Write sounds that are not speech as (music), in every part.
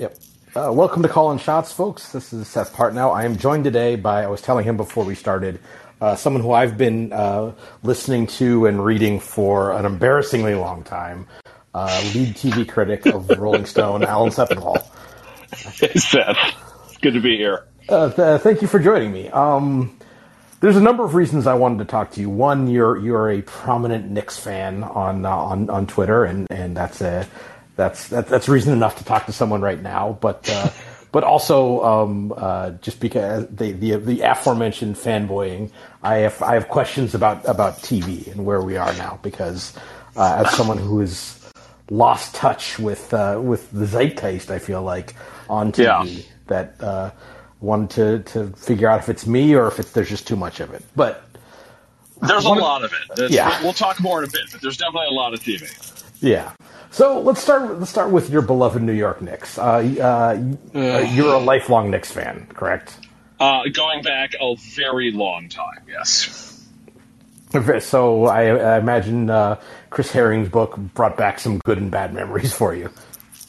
Yep. Uh, welcome to Calling Shots, folks. This is Seth Partnow. I am joined today by, I was telling him before we started, uh, someone who I've been uh, listening to and reading for an embarrassingly long time, uh, lead TV critic of (laughs) Rolling Stone, Alan Sepinwall. Hey, Seth. It's good to be here. Uh, th- thank you for joining me. Um, there's a number of reasons I wanted to talk to you. One, you're you're a prominent Knicks fan on uh, on on Twitter, and and that's a that's that, that's reason enough to talk to someone right now. But uh, (laughs) but also um, uh, just because the, the the aforementioned fanboying, I have I have questions about about TV and where we are now because uh, as someone who has lost touch with uh, with the zeitgeist, I feel like on TV Yeah. that uh, wanted to to figure out if it's me or if it's there's just too much of it. But There's a lot of it. That's- Yeah. We'll talk more in a bit, but there's definitely a lot of TV. Yeah. So let's start. Let's start with your beloved New York Knicks. Uh, uh, uh, you're a lifelong Knicks fan, correct? Uh, going back a very long time, yes. (laughs) So I, I imagine uh, Chris Herring's book brought back some good and bad memories for you.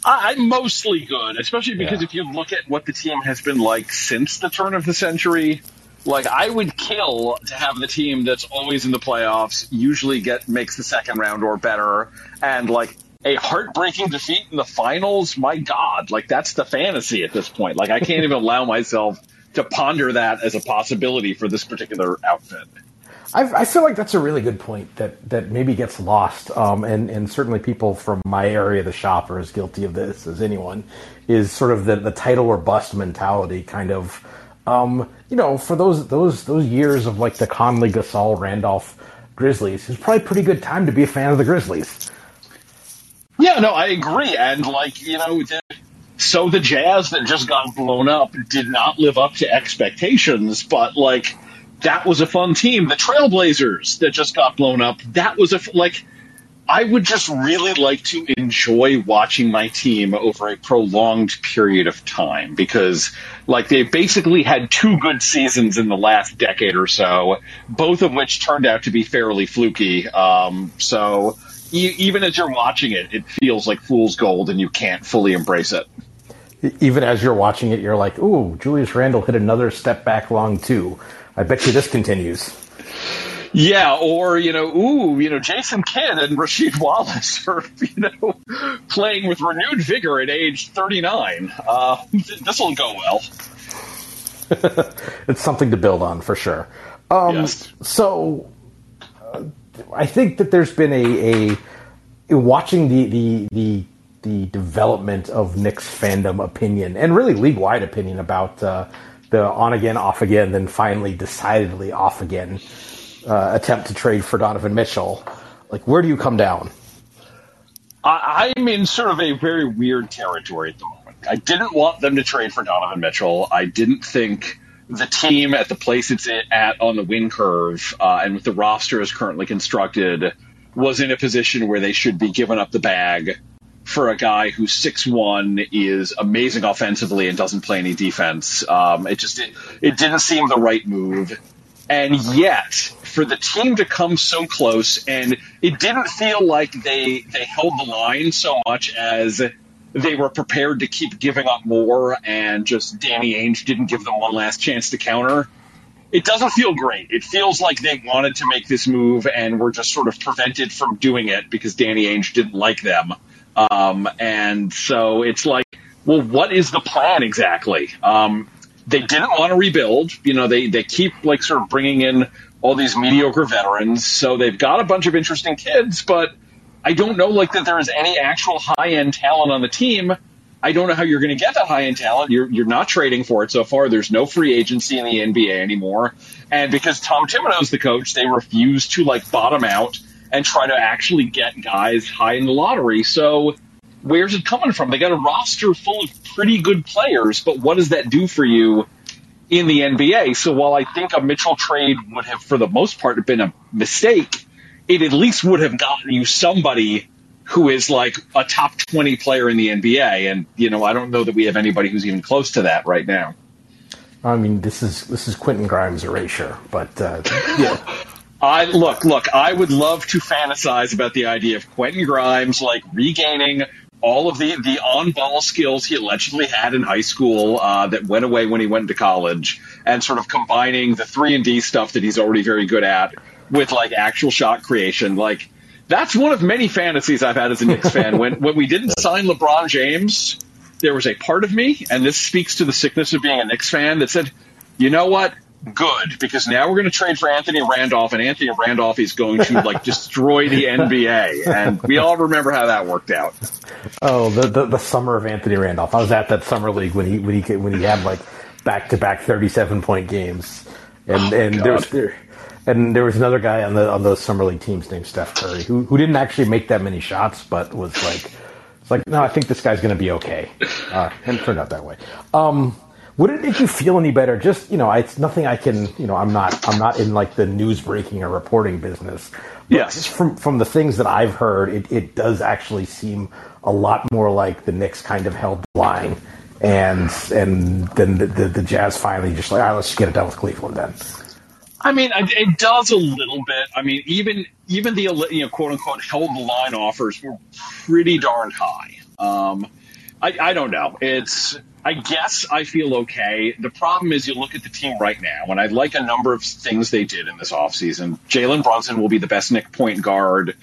I, I'm mostly good, especially because Yeah. if you look at what the team has been like since the turn of the century, like I would kill to have the team that's always in the playoffs, usually get makes the second round or better, and like a heartbreaking defeat in the finals. My God, like that's the fantasy at this point. Like I can't even allow myself to ponder that as a possibility for this particular outfit. I, feel like that's a really good point that, that maybe gets lost, um, and and certainly people from my area the shop are as guilty of this as anyone. Is sort of the, the title or bust mentality, kind of, um, you know, for those those those years of like the Conley, Gasol, Randolph Grizzlies, it's probably a pretty good time to be a fan of the Grizzlies. Yeah, no, I agree. And like, you know, the, so the Jazz that just got blown up did not live up to expectations, but like that was a fun team. The Trailblazers that just got blown up, that was a like I would just really like to enjoy watching my team over a prolonged period of time because like they basically had two good seasons in the last decade or so, both of which turned out to be fairly fluky. Um, so e- even as you're watching it, it feels like fool's gold and you can't fully embrace it. Even as you're watching it, you're like, "Ooh, Julius Randle hit another step back long too." I bet you this continues. Yeah, or you know, ooh, you know, Jason Kidd and Rasheed Wallace are (laughs) you know playing with renewed vigor at age 39. Uh, this will go well. (laughs) it's something to build on for sure. Um, Yes. So, uh, I think that there's been a, a watching the, the the the development of Knicks fandom opinion and really league wide opinion about uh, the on again, off again, then finally decidedly off again uh, attempt to trade for Donovan Mitchell. Like, where do you come down? I'm in sort of a very weird territory at the moment. I didn't want them to trade for Donovan Mitchell. I didn't think the team at the place it's at on the win curve uh, and with the roster as currently constructed was in a position where they should be giving up the bag for a guy who's six one is amazing offensively and doesn't play any defense. Um, it just it, it didn't seem the right move. And yet, for the team to come so close, and it didn't feel like they they held the line so much as they were prepared to keep giving up more, and just Danny Ainge didn't give them one last chance to counter. It doesn't feel great. It feels like they wanted to make this move and were just sort of prevented from doing it because Danny Ainge didn't like them. Um, and so it's like, well, what is the plan exactly? Um, they didn't want to rebuild. You know, they, they keep like sort of bringing in all these mediocre veterans. So they've got a bunch of interesting kids, but I don't know like that there is any actual high end talent on the team. I don't know how you're going to get that high end talent. You're, you're not trading for it so far. There's no free agency in the NBA anymore. And because Tom Thibodeau's the coach, they refuse to like bottom out and try to actually get guys high in the lottery. So where's it coming from? They got a roster full of pretty good players, but what does that do for you in the NBA? So while I think a Mitchell trade would have, for the most part, been a mistake, it at least would have gotten you somebody who is like a top 20 player in the NBA. And, you know, I don't know that we have anybody who's even close to that right now. I mean, this is this is Quentin Grimes' erasure, but uh, yeah. (laughs) I look, look. I would love to fantasize about the idea of Quentin Grimes like regaining all of the, the on ball skills he allegedly had in high school uh, that went away when he went to college, and sort of combining the three and D stuff that he's already very good at with like actual shot creation. Like that's one of many fantasies I've had as a Knicks (laughs) fan. When when we didn't sign LeBron James, there was a part of me, and this speaks to the sickness of being a Knicks fan, that said, you know what? Good, because now we're going to trade for Anthony Randolph, and Anthony Randolph is going to like (laughs) destroy the NBA, and we all remember how that worked out. Oh, the, the, the summer of Anthony Randolph. I was at that summer league when he when he when he had like back to back thirty seven point games, and oh, and God. there was there, and there was another guy on the on those summer league teams named Steph Curry who who didn't actually make that many shots, but was like, it's like no, I think this guy's going to be okay, uh, and it turned out that way. Um, would it make you feel any better? Just you know, it's nothing I can. You know, I'm not. I'm not in like the news breaking or reporting business. But yes. From from the things that I've heard, it, it does actually seem a lot more like the Knicks kind of held the line, and and then the, the, the Jazz finally just like, all right, let's just get it done with Cleveland then. I mean, it does a little bit. I mean, even even the you know quote unquote held the line offers were pretty darn high. Um, I, I don't know. It's I guess I feel okay. The problem is you look at the team right now, and I like a number of things they did in this offseason. Jalen Brunson will be the best Knick point guard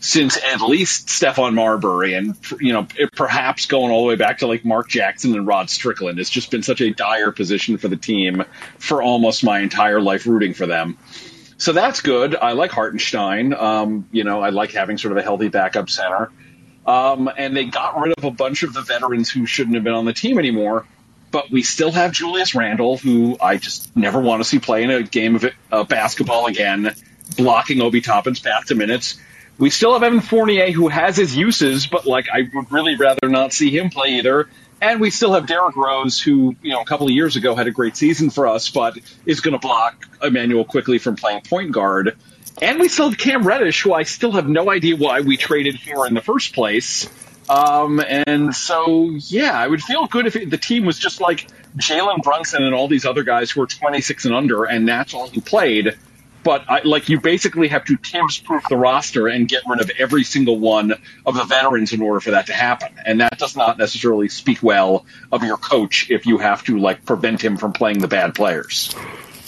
since at least Stephon Marbury, and you know perhaps going all the way back to like Mark Jackson and Rod Strickland. It's just been such a dire position for the team for almost my entire life rooting for them. So that's good. I like Hartenstein. Um, you know, I like having sort of a healthy backup center. Um, and they got rid of a bunch of the veterans who shouldn't have been on the team anymore. But we still have Julius Randle, who I just never want to see play in a game of uh, basketball again, blocking Obi Toppin's path to minutes. We still have Evan Fournier, who has his uses, but like I would really rather not see him play either. And we still have Derrick Rose, who you know a couple of years ago had a great season for us, but is going to block Immanuel Quickley from playing point guard. And we have Cam Reddish, who I still have no idea why we traded here in the first place. Um, and so, yeah, I would feel good if it, the team was just like Jalen Brunson and all these other guys who are 26 and under, and that's all who played. But I, like, you basically have to Tibbs proof the roster and get rid of every single one of the veterans in order for that to happen. And that does not necessarily speak well of your coach if you have to like prevent him from playing the bad players.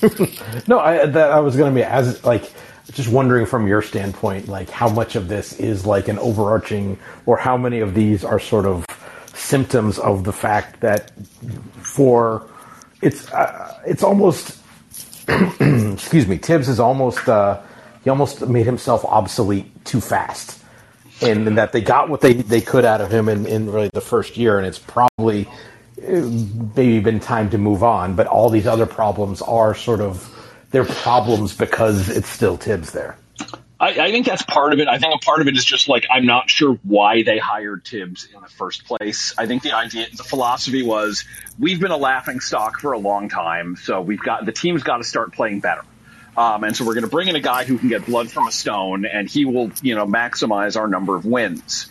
(laughs) no, I, that I was going to be as like just wondering from your standpoint, like how much of this is like an overarching, or how many of these are sort of symptoms of the fact that for it's uh, it's almost (clears throat) excuse me, Tibbs is almost uh, he almost made himself obsolete too fast, and, and, that they got what they, they could out of him in, in really the first year, and it's probably uh, maybe been time to move on. But all these other problems are sort of they're problems because it's still Tibbs there. I, I, think that's part of it. I think a part of it is just like I'm not sure why they hired Tibbs in the first place. I think the idea, the philosophy was we've been a laughing stock for a long time, so we've got the team's got to start playing better. Um, and so we're going to bring in a guy who can get blood from a stone, and he will, you know, maximize our number of wins.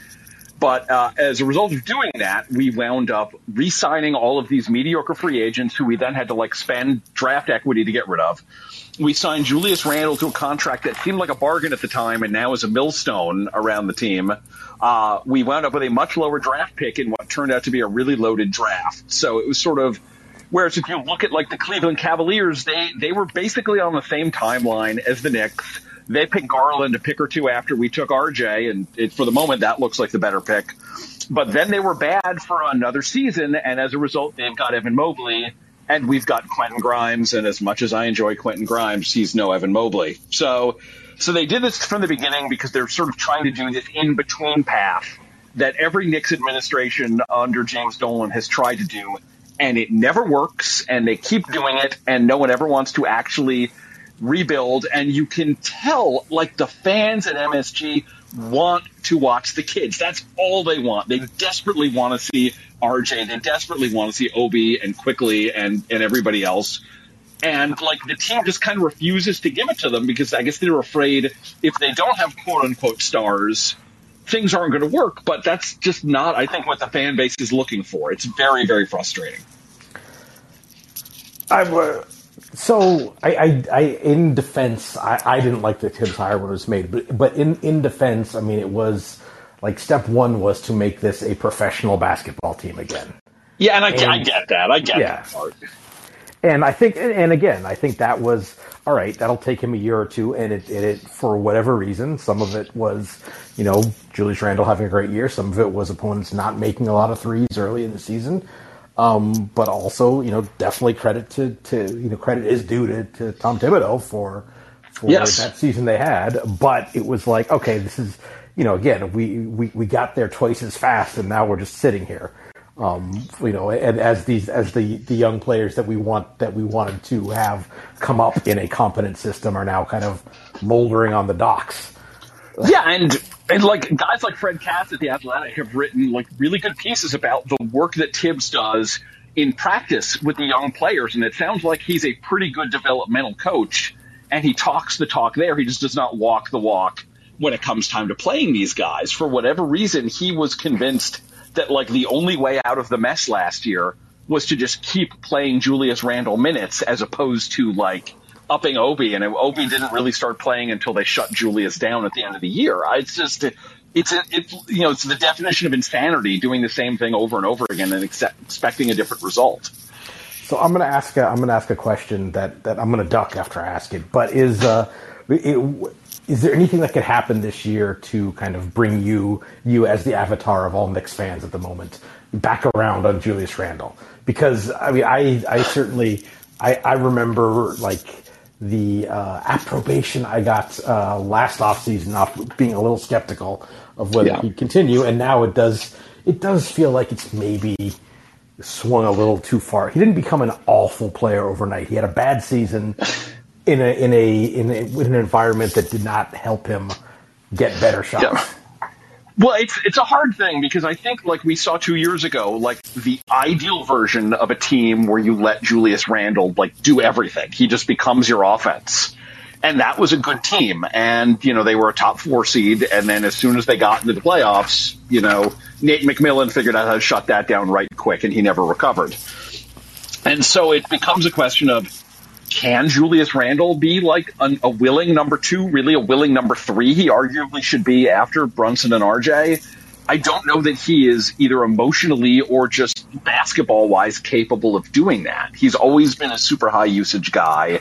But uh, as a result of doing that, we wound up re-signing all of these mediocre free agents who we then had to like spend draft equity to get rid of we signed Julius Randle to a contract that seemed like a bargain at the time and now is a millstone around the team. Uh, we wound up with a much lower draft pick in what turned out to be a really loaded draft. So it was sort of, whereas if you look at like the Cleveland Cavaliers, they, they were basically on the same timeline as the Knicks. They picked Garland a pick or two after we took RJ, and it, for the moment that looks like the better pick. But then they were bad for another season, and as a result, they've got Evan Mobley and we've got Quentin Grimes, and as much as I enjoy Quentin Grimes, he's no Evan Mobley. So, so they did this from the beginning because they're sort of trying to do this in between path that every Knicks administration under James Dolan has tried to do, and it never works, and they keep doing it, and no one ever wants to actually rebuild, and you can tell, like the fans at MSG want to watch the kids. That's all they want. They desperately want to see RJ. They desperately want to see Obi and Quickley and, and everybody else. And like the team just kind of refuses to give it to them because I guess they're afraid if they don't have quote unquote stars, things aren't going to work. But that's just not, I think, what the fan base is looking for. It's very, very frustrating. I, uh, so I, I, I, in defense, I, I didn't like the Tibbs hire when it was made, but but in in defense, I mean, it was like step one was to make this a professional basketball team again. Yeah, and I, and, I get that. I get yeah. that part. And I think, and again, I think that was all right. That'll take him a year or two, and it, it, it for whatever reason, some of it was, you know, Julius Randle having a great year. Some of it was opponents not making a lot of threes early in the season. Um, but also, you know, definitely credit to, to you know credit is due to, to Tom Thibodeau for for yes. that season they had. But it was like, okay, this is you know, again, we, we, we got there twice as fast, and now we're just sitting here. Um, you know, and as these as the, the young players that we want that we wanted to have come up in a competent system are now kind of moldering on the docks. Yeah, and and like guys like Fred Katz at the Athletic have written like really good pieces about the work that Tibbs does in practice with the young players, and it sounds like he's a pretty good developmental coach, and he talks the talk there. He just does not walk the walk when it comes time to playing these guys. For whatever reason, he was convinced that like the only way out of the mess last year was to just keep playing Julius Randle minutes as opposed to like upping Obi. And Obi didn't really start playing until they shut Julius down at the end of the year. It's just, it's, it, you know, it's the definition of insanity doing the same thing over and over again and expecting a different result. So I'm going to ask a, I'm to ask a question that, that I'm going to duck after I ask it, but is, uh, it, is there anything that could happen this year to kind of bring you, you as the avatar of all Knicks fans at the moment, back around on Julius Randle? Because I mean, I, I certainly, I, I remember like the uh, approbation I got uh, last offseason off being a little skeptical of whether yeah. he'd continue, and now it does, it does feel like it's maybe swung a little too far. He didn't become an awful player overnight. He had a bad season in a in a in, a, in an environment that did not help him get better shots. Yeah. Well, it's it's a hard thing because I think like we saw two years ago, like the ideal version of a team where you let Julius Randle like do everything. He just becomes your offense. And that was a good team. And, you know, they were a top four seed. And then as soon as they got into the playoffs, you know, Nate McMillan figured out how to shut that down right quick and he never recovered. And so it becomes a question of can Julius Randle be like a, a willing number two, really a willing number three? He arguably should be after Brunson and RJ. I don't know that he is either emotionally or just basketball wise capable of doing that. He's always been a super high usage guy.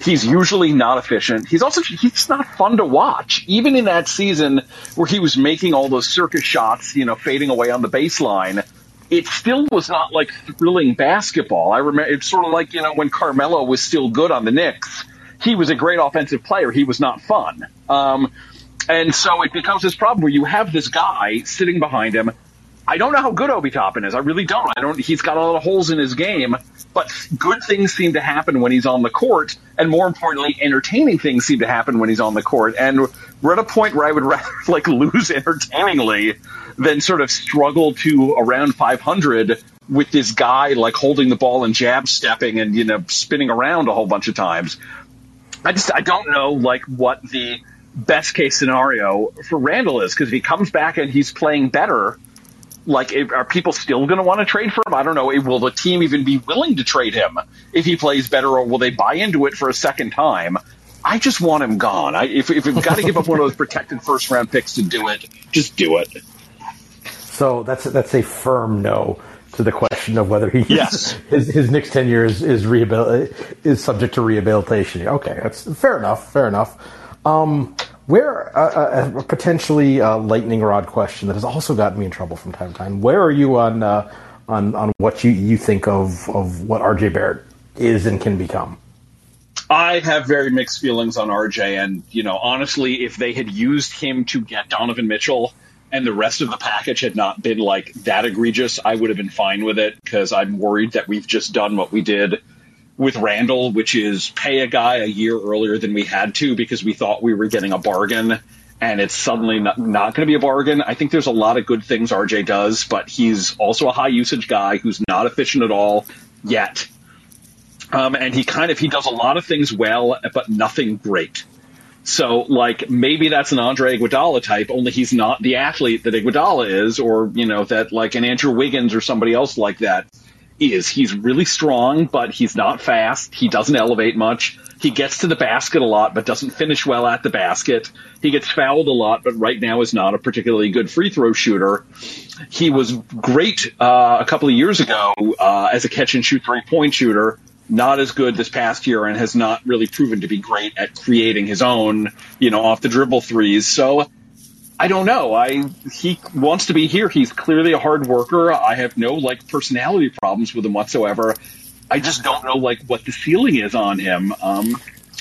He's usually not efficient. He's also he's not fun to watch. Even in that season where he was making all those circus shots, you know, fading away on the baseline, it still was not like thrilling basketball. I remember it's sort of like, you know, when Carmelo was still good on the Knicks, he was a great offensive player. He was not fun. Um, and so it becomes this problem where you have this guy sitting behind him. I don't know how good Obi Toppin is. I really don't. I don't. He's got a lot of holes in his game, but good things seem to happen when he's on the court, and more importantly, entertaining things seem to happen when he's on the court. And we're at a point where I would (laughs) rather like lose entertainingly than sort of struggle to around 500 with this guy like holding the ball and jab stepping and you know spinning around a whole bunch of times. I just I don't know like what the best case scenario for Randle is because if he comes back and he's playing better, like are people still going to want to trade for him? I don't know. Will the team even be willing to trade him if he plays better, or will they buy into it for a second time? I just want him gone. I, if, if we've got to give up one of those protected first round picks to do it, just do it. So that's that's a firm no to the question of whether he yes. his his Knicks tenure is is, rehabil- is subject to rehabilitation. Okay, that's fair enough. Fair enough. Um, where uh, a potentially uh, lightning rod question that has also gotten me in trouble from time to time. Where are you on uh, on on what you you think of of what RJ Barrett is and can become? I have very mixed feelings on RJ, and you know, honestly, if they had used him to get Donovan Mitchell and the rest of the package had not been like that egregious, I would have been fine with it because I'm worried that we've just done what we did with Randle, which is pay a guy a year earlier than we had to because we thought we were getting a bargain and it's suddenly not, not going to be a bargain. I think there's a lot of good things RJ does, but he's also a high usage guy who's not efficient at all yet. Um, and he kind of he does a lot of things well, but nothing great. So, like, maybe that's an Andre Iguodala type, only he's not the athlete that Iguodala is, or, you know, that, like, an Andrew Wiggins or somebody else like that is. He's really strong, but he's not fast. He doesn't elevate much. He gets to the basket a lot, but doesn't finish well at the basket. He gets fouled a lot, but right now is not a particularly good free throw shooter. He was great uh, a couple of years ago uh, as a catch and shoot three point shooter. Not as good this past year, and has not really proven to be great at creating his own, you know, off the dribble threes. So I don't know. I he wants to be here. He's clearly a hard worker. I have no like personality problems with him whatsoever. I just don't know like what the ceiling is on him. Um,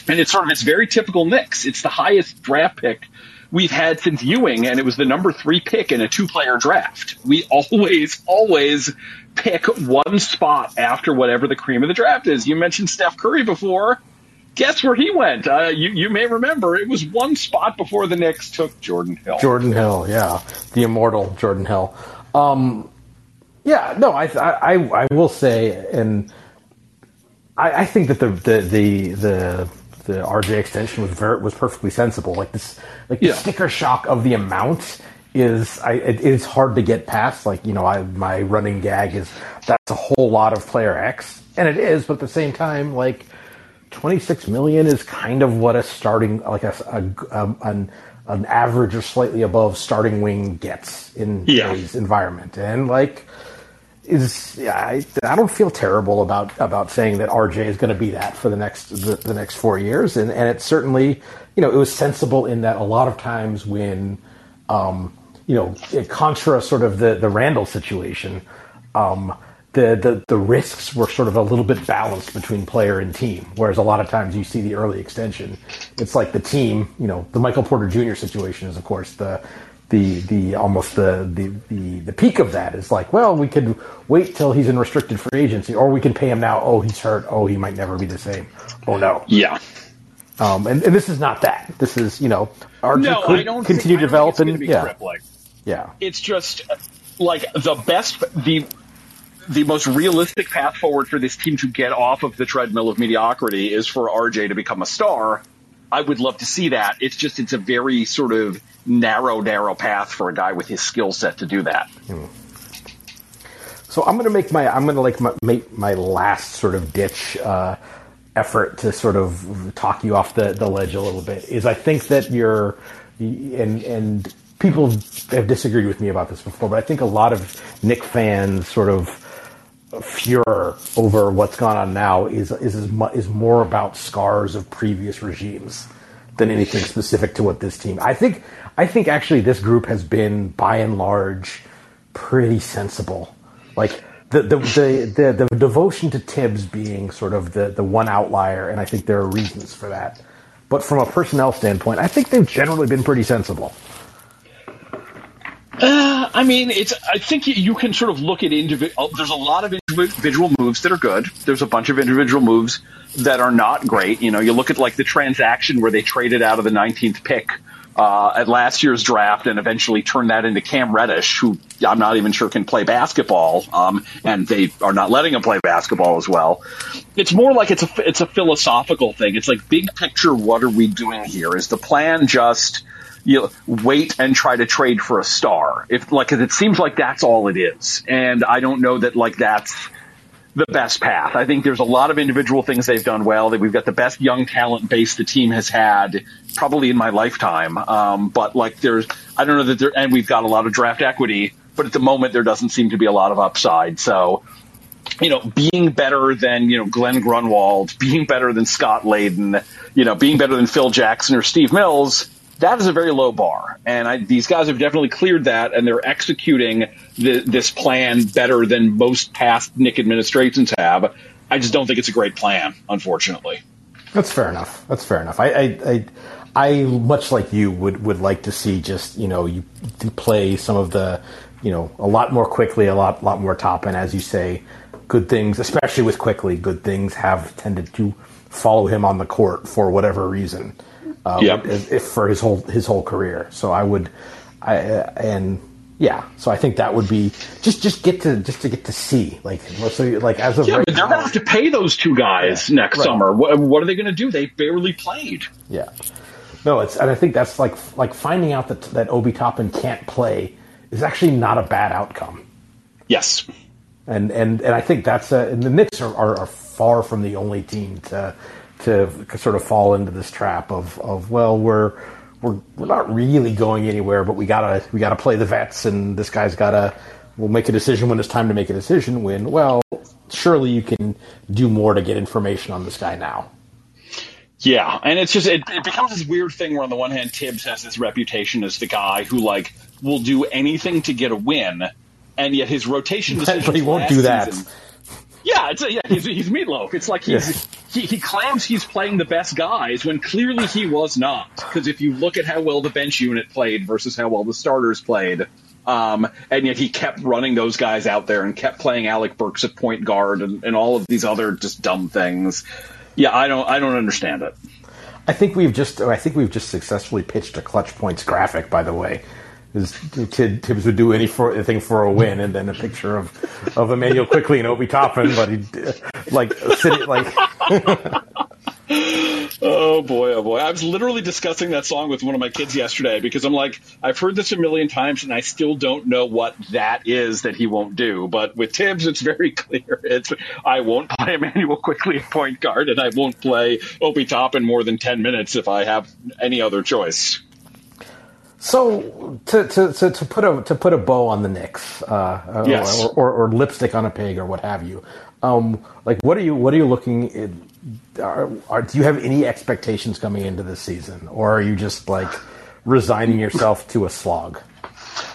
and it's sort of it's very typical Knicks. It's the highest draft pick we've had since Ewing, and it was the number three pick in a two-player draft. We always, always pick one spot after whatever the cream of the draft is. You mentioned Steph Curry before guess where he went? Uh, you, you may remember it was one spot before the Knicks took Jordan Hill. Jordan Hill, yeah, the immortal Jordan Hill. Um, yeah, no, I, I, I will say, and I, I think that the the the the, the RJ extension was very was perfectly sensible. Like this, like the sticker shock of the amount is I it is hard to get past. Like you know, I my running gag is that's a whole lot of player X, and it is, but at the same time, like 26 million is kind of what a starting like a, a, a an, an average or slightly above starting wing gets in yeah. today's environment and like is I, I don't feel terrible about about saying that RJ is going to be that for the next the, the next four years and and it's certainly you know it was sensible in that a lot of times when um, you know contra sort of the the Randle situation um, the, the, the risks were sort of a little bit balanced between player and team. Whereas a lot of times you see the early extension, it's like the team, you know, the Michael Porter Jr. situation is of course the the the almost the, the the the peak of that is like, well, we could wait till he's in restricted free agency, or we can pay him now. Oh, he's hurt. Oh, he might never be the same. Oh no. Yeah. Um, and, and this is not that. This is you know, RJ no, could continue to develop and yeah, crippling. yeah. It's just like the best the the most realistic path forward for this team to get off of the treadmill of mediocrity is for RJ to become a star. I would love to see that. It's just it's a very sort of narrow, narrow path for a guy with his skill set to do that. Hmm. So I'm going to make my I'm going to like my, make my last sort of ditch uh, effort to sort of talk you off the, the ledge a little bit. Is I think that you're and and people have disagreed with me about this before, but I think a lot of Knick fans sort of furor over what's gone on now is is is more about scars of previous regimes than anything specific to what this team. I think I think actually this group has been by and large pretty sensible. Like the the the, the, the devotion to Tibbs being sort of the the one outlier, and I think there are reasons for that. But from a personnel standpoint, I think they've generally been pretty sensible. Uh, I mean, it's. I think you can sort of look at individual. Oh, there's a lot of individual moves that are good. There's a bunch of individual moves that are not great. You know, you look at like the transaction where they traded out of the 19th pick uh, at last year's draft and eventually turned that into Cam Reddish, who I'm not even sure can play basketball, um, and they are not letting him play basketball as well. It's more like it's a it's a philosophical thing. It's like big picture. What are we doing here? Is the plan just you know, wait and try to trade for a star. If like, it seems like that's all it is, and I don't know that like that's the best path. I think there's a lot of individual things they've done well. That we've got the best young talent base the team has had probably in my lifetime. Um, but like, there's I don't know that there, and we've got a lot of draft equity. But at the moment, there doesn't seem to be a lot of upside. So you know, being better than, you know, Glen Grunwald, being better than Scott Layden, you know, being better than Phil Jackson or Steve Mills, that is a very low bar, and I, these guys have definitely cleared that, and they're executing the, this plan better than most past Knick administrations have. I just don't think it's a great plan, unfortunately. That's fair enough. That's fair enough. I, I, I, I much like you would would like to see just you know you play some of the you know a lot more Quickley, a lot lot more top, and as you say, good things, especially with Quickley, good things have tended to follow him on the court for whatever reason uh, yep. if, if, for his whole his whole career. So I would, I and yeah, so I think that would be just just get to just to get to see like so like as of yeah, right but they're now, gonna have to pay those two guys yeah, next right. summer. What, what are they going to do? They barely played. Yeah, no, it's and I think that's like like finding out that that Obi Toppin can't play is actually not a bad outcome. Yes. and and and I think that's a, and the Knicks are, are, are far from the only team to to sort of fall into this trap of of well we're we're we're not really going anywhere, but we gotta we gotta play the vets, and this guy's gotta we'll make a decision when it's time to make a decision. When well, surely you can do more to get information on this guy now. Yeah, and it's just it, it, becomes this weird thing where on the one hand Tibbs has this reputation as the guy who like will do anything to get a win, and yet his rotation decisions (laughs) but he won't do that. Season, yeah, it's a, yeah, he's, he's Meat Loaf. It's like he's yeah. he, he claims he's playing the best guys when clearly he was not. Because if you look at how well the bench unit played versus how well the starters played, um, and yet he kept running those guys out there and kept playing Alec Burks at point guard and, and all of these other just dumb things. Yeah, I don't I don't understand it. I think we've just I think we've just successfully pitched a clutch points graphic. By the way, is kid Tibbs would do anything for a win, and then a picture of of Immanuel Quickley and Obi Toppin, but he like sitting like. (laughs) oh boy, oh boy! I was literally discussing that song with one of my kids yesterday because I'm like, I've heard this a million times, and I still don't know what that is that he won't do. But with Tibbs, it's very clear. (laughs) It's I won't play Immanuel Quickley at point guard, and I won't play Obi Toppin more than ten minutes if I have any other choice. So to, to, to, to, put a to put a bow on the Knicks, uh, yes. or, or, or, lipstick on a pig, or what have you. Um, like, what are you what are you looking? At, are, are, do you have any expectations coming into this season, or are you just like resigning yourself to a slog?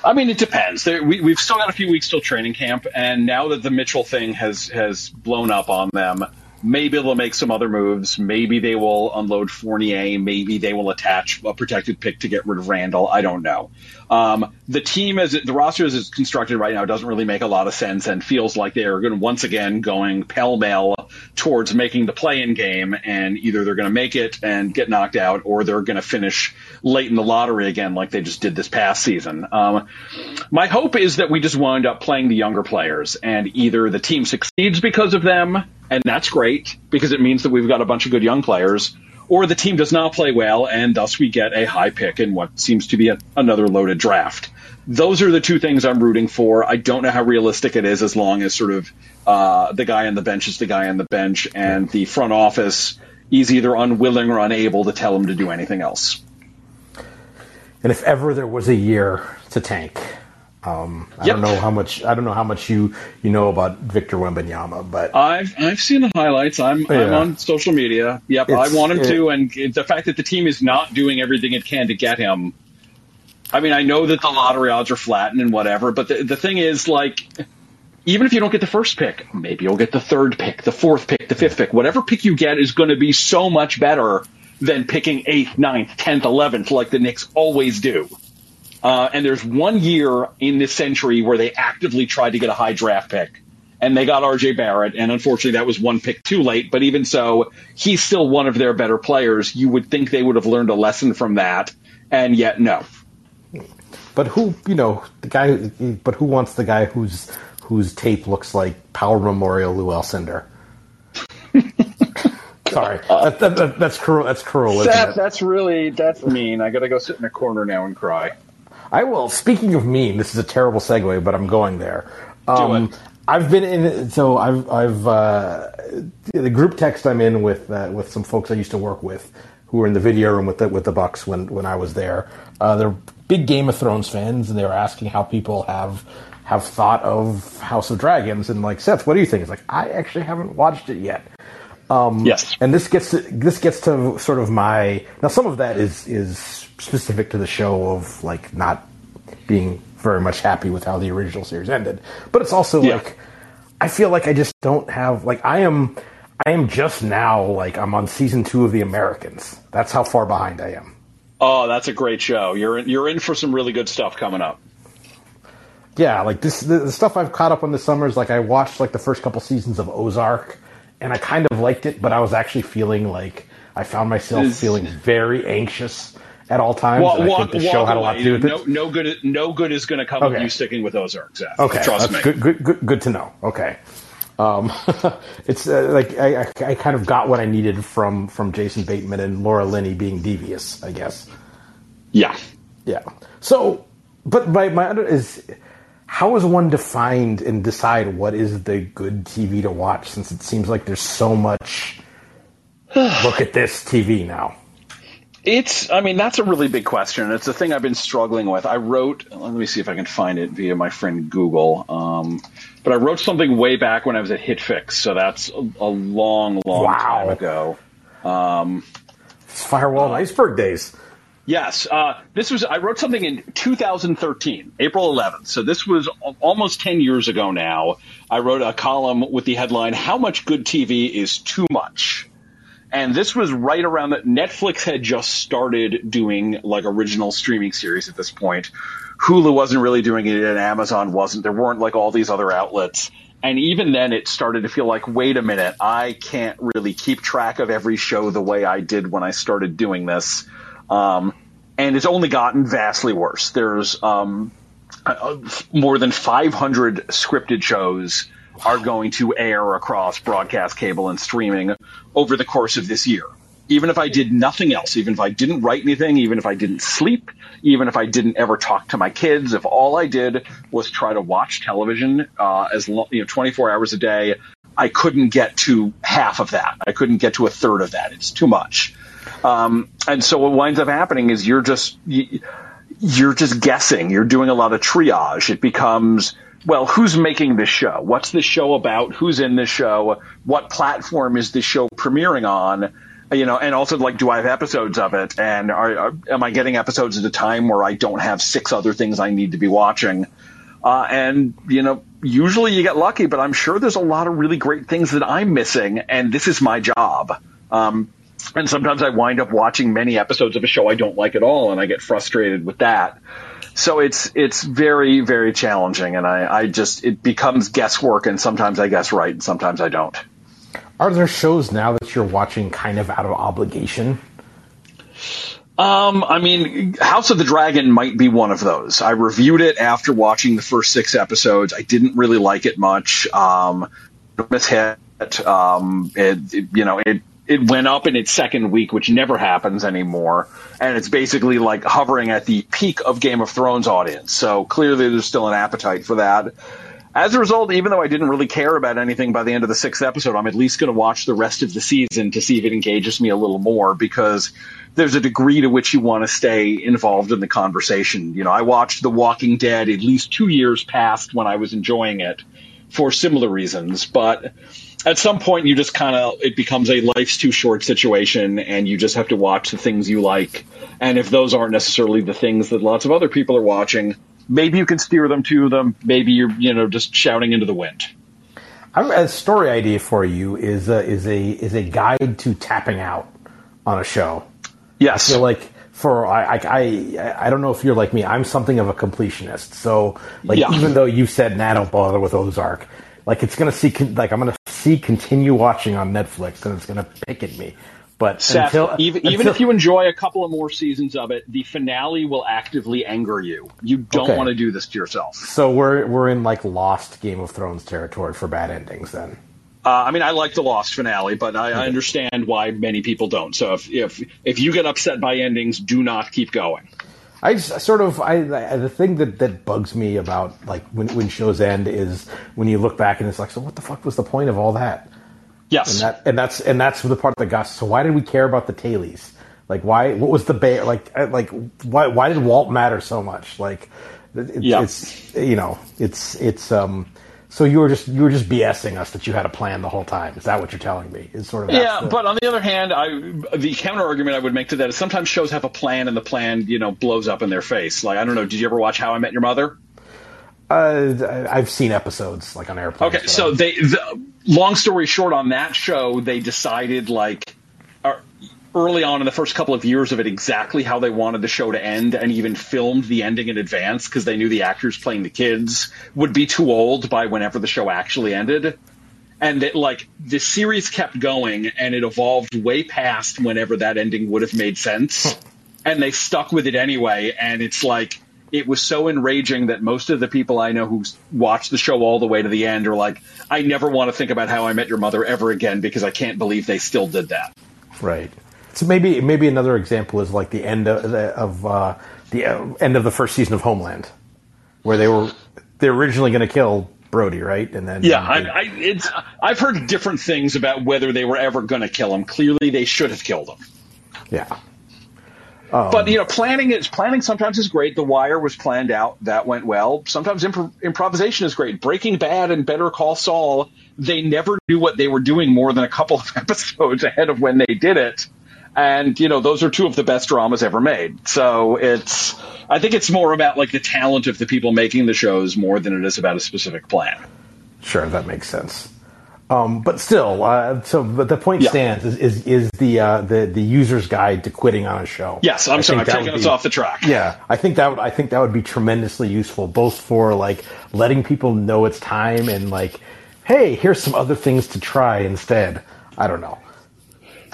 I mean, it depends. There, we, we've still got a few weeks till training camp, and now that the Mitchell thing has has blown up on them, Maybe they'll make some other moves. Maybe they will unload Fournier. Maybe they will attach a protected pick to get rid of Randle. I don't know. Um, the team as the roster as it's constructed right now doesn't really make a lot of sense and feels like they are going once again going pell mell towards making the play-in game and either they're going to make it and get knocked out or they're going to finish late in the lottery again like they just did this past season. Um, my hope is that we just wind up playing the younger players and either the team succeeds because of them and that's great because it means that we've got a bunch of good young players or the team does not play well, and thus we get a high pick in what seems to be a, another loaded draft. Those are the two things I'm rooting for. I don't know how realistic it is as long as sort of uh, the guy on the bench is the guy on the bench, and the front office is either unwilling or unable to tell him to do anything else. And if ever there was a year to tank, um, I yep. don't know how much I don't know how much you you know about Victor Wembanyama, but I've I've seen the highlights. I'm yeah. I'm on social media. Yep, it's, I want him it, to, and the fact that the team is not doing everything it can to get him. I mean, I know that the lottery odds are flattened and whatever, but the the thing is, like, even if you don't get the first pick, maybe you'll get the third pick, the fourth pick, the fifth pick. Whatever pick you get is going to be so much better than picking eighth, ninth, tenth, eleventh, like the Knicks always do. Uh, and there's one year in this century where they actively tried to get a high draft pick. And they got RJ Barrett, and unfortunately that was one pick too late. But even so, he's still one of their better players. You would think they would have learned a lesson from that, and yet no. But who, you know, the guy? But who wants the guy whose whose tape looks like Power Memorial Lou Alcindor? (laughs) Sorry, that, that, that, that's cruel. That's cruel. Seth, that's really that's mean. I got to go sit in a corner now and cry. I will. Speaking of mean, this is a terrible segue, but I'm going there. Um, Do it. I've been in. So I've I've uh, the group text I'm in with uh, with some folks I used to work with who were in the video room with the with the Bucks when when I was there. Uh, they're big Game of Thrones fans, and they were asking how people have have thought of House of Dragons. And like Seth, what do you think? It's like I actually haven't watched it yet. Um, yes. And this gets to this gets to sort of my now. Some of that is is specific to the show of like not being very much happy with how the original series ended. But it's also yeah. like I feel like I just don't have like I am I am just now like I'm on season two of The Americans. That's how far behind I am. Oh, that's a great show. You're in, you're in for some really good stuff coming up. Yeah, like this the, the stuff I've caught up on this summer is like I watched like the first couple seasons of Ozark and I kind of liked it, but I was actually feeling like I found myself feeling very anxious at all times. Walk, I think the show had a lot to do with no, it. No good. No good is going to come okay. with you sticking with Ozark. Zach. Okay, trust me. Good, good, good, good to know. Okay. Um, (laughs) it's uh, like I, I, I, kind of got what I needed from from Jason Bateman and Laura Linney being devious, I guess. Yeah, yeah. So, but my my under is how is one defined and decide what is the good TV to watch? Since it seems like there's so much. (sighs) look at this TV now. It's, I mean, that's a really big question. It's a thing I've been struggling with. I wrote, let me see if I can find it via my friend Google. Um, but I wrote something way back when I was at HitFix, so that's a, a long, long Wow. time ago. Um, It's Firewall and Iceberg days. Yes, uh, this was. I wrote something in 2013, April 11th. So this was almost 10 years ago now. I wrote a column with the headline "How much good TV is too much," and this was right around that Netflix had just started doing like original streaming series at this point. Hulu wasn't really doing it, and Amazon wasn't. There weren't like all these other outlets. And even then, it started to feel like, wait a minute, I can't really keep track of every show the way I did when I started doing this. Um, and it's only gotten vastly worse. There's um, uh, more than 500 scripted shows are going to air across broadcast, cable, and streaming over the course of this year. Even if I did nothing else, even if I didn't write anything, even if I didn't sleep, even if I didn't ever talk to my kids, if all I did was try to watch television uh, as lo- you know 24 hours a day, I couldn't get to half of that. I couldn't get to a third of that. It's too much. Um, and so what winds up happening is you're just you, you're just guessing. You're doing a lot of triage. It becomes well, who's making this show? What's the show about? Who's in this show? What platform is this show premiering on? You know, and also like, do I have episodes of it? And are, are am I getting episodes at a time where I don't have six other things I need to be watching? Uh, and you know, usually you get lucky, but I'm sure there's a lot of really great things that I'm missing, and this is my job. Um, and sometimes I wind up watching many episodes of a show I don't like at all, and I get frustrated with that. So it's it's very very challenging, and I, I just it becomes guesswork, and sometimes I guess right, and sometimes I don't. Are there shows now that you're watching kind of out of obligation? Um, I mean, House of the Dragon might be one of those. I reviewed it after watching the first six episodes. I didn't really like it much. Um, enormous hit. Um, it, it, you know, it it went up in its second week, which never happens anymore, and it's basically like hovering at the peak of Game of Thrones audience. So clearly, there's still an appetite for that. As a result, even though I didn't really care about anything by the end of the sixth episode, I'm at least going to watch the rest of the season to see if it engages me a little more because there's a degree to which you want to stay involved in the conversation. You know, I watched The Walking Dead at least two years past when I was enjoying it for similar reasons, but at some point you just kind of it becomes a life's too short situation and you just have to watch the things you like and if those aren't necessarily the things that lots of other people are watching maybe you can steer them to them maybe you're you know just shouting into the wind a story idea for you is a, is a is a guide to tapping out on a show. yes feel like for I, I I I don't know if you're like me. I'm something of a completionist. So like Yeah. even though you said nah, don't bother with Ozark, like it's gonna see like I'm gonna see continue watching on Netflix and it's gonna pick at me. But Seth, until even, even if you enjoy a couple of more seasons of it, the finale will actively anger you. You don't Okay. want to do this to yourself. so we're we're in like lost Game of Thrones territory for bad endings then. Uh, I mean, I like the Lost finale, but I, I understand why many people don't. So if, if if you get upset by endings, do not keep going. I just sort of I, I the thing that, that bugs me about like when when shows end is when you look back and it's like so what the fuck was the point of all that Yes. and that and that's and that's the part that got so why did we care about the tailies like why what was the bear like like why why did Walt matter so much like Yeah. it's you know it's it's um so you were just you were just BSing us that you had a plan the whole time is that what you're telling me is sort of yeah, the- but on the other hand, I the counter argument I would make to that is sometimes shows have a plan and the plan, you know, blows up in their face. Like I don't know, did you ever watch How I Met Your Mother? uh, I've seen episodes like on airplanes Okay, so they, the, long story short, on that show, they decided like early on in the first couple of years of it exactly how they wanted the show to end, and even filmed the ending in advance because they knew the actors playing the kids would be too old by whenever the show actually ended. And that like the series kept going, and it evolved way past whenever that ending would have made sense, and they stuck with it anyway. And it's like it was so enraging that most of the people I know who watched the show all the way to the end are like, I never want to think about how I met your mother ever again because I can't believe they still did that. Right. So maybe maybe another example is like the end of the, of uh, the uh, end of the first season of Homeland, where they were they're originally going to kill Brody, right? And then yeah, I, I, it's I've heard different things about whether they were ever going to kill him. Clearly, they should have killed him. Yeah. Um, but you know, planning is planning. Sometimes is great. The Wire was planned out. That went well. Sometimes imp- improvisation is great. Breaking Bad and Better Call Saul. They never knew what they were doing more than a couple of (laughs) episodes ahead of when they did it. And you know, those are two of the best dramas ever made. So it's. I think it's more about like the talent of the people making the shows more than it is about a specific plan. Sure, that makes sense. Um, but still, uh, so but the point yeah. stands is is, is the uh, the the user's guide to quitting on a show. Yes, I'm I sorry, I'm taking us off the track. Yeah, I think that would, I think that would be tremendously useful, both for like letting people know it's time and like, hey, here's some other things to try instead. I don't know.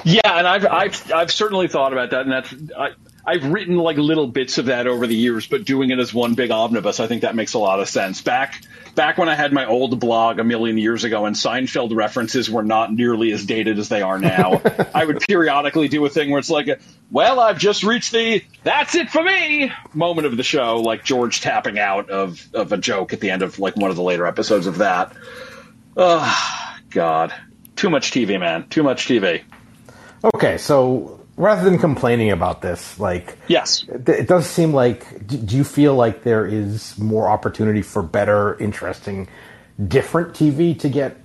Yeah, and I've I've I've certainly thought about that, and that's I, I've written like little bits of that over the years, but doing it as one big omnibus, I think that makes a lot of sense. Back back when I had my old blog a million years ago, and Seinfeld references were not nearly as dated as they are now, (laughs) I would periodically do a thing where it's like, "Well, I've just reached the that's it for me" moment of the show, like George tapping out of of a joke at the end of like one of the later episodes of that. Oh, God, too much TV, man, too much TV. Okay, so rather than complaining about this, like yes, it does seem like. Do you feel like there is more opportunity for better, interesting, different TV to get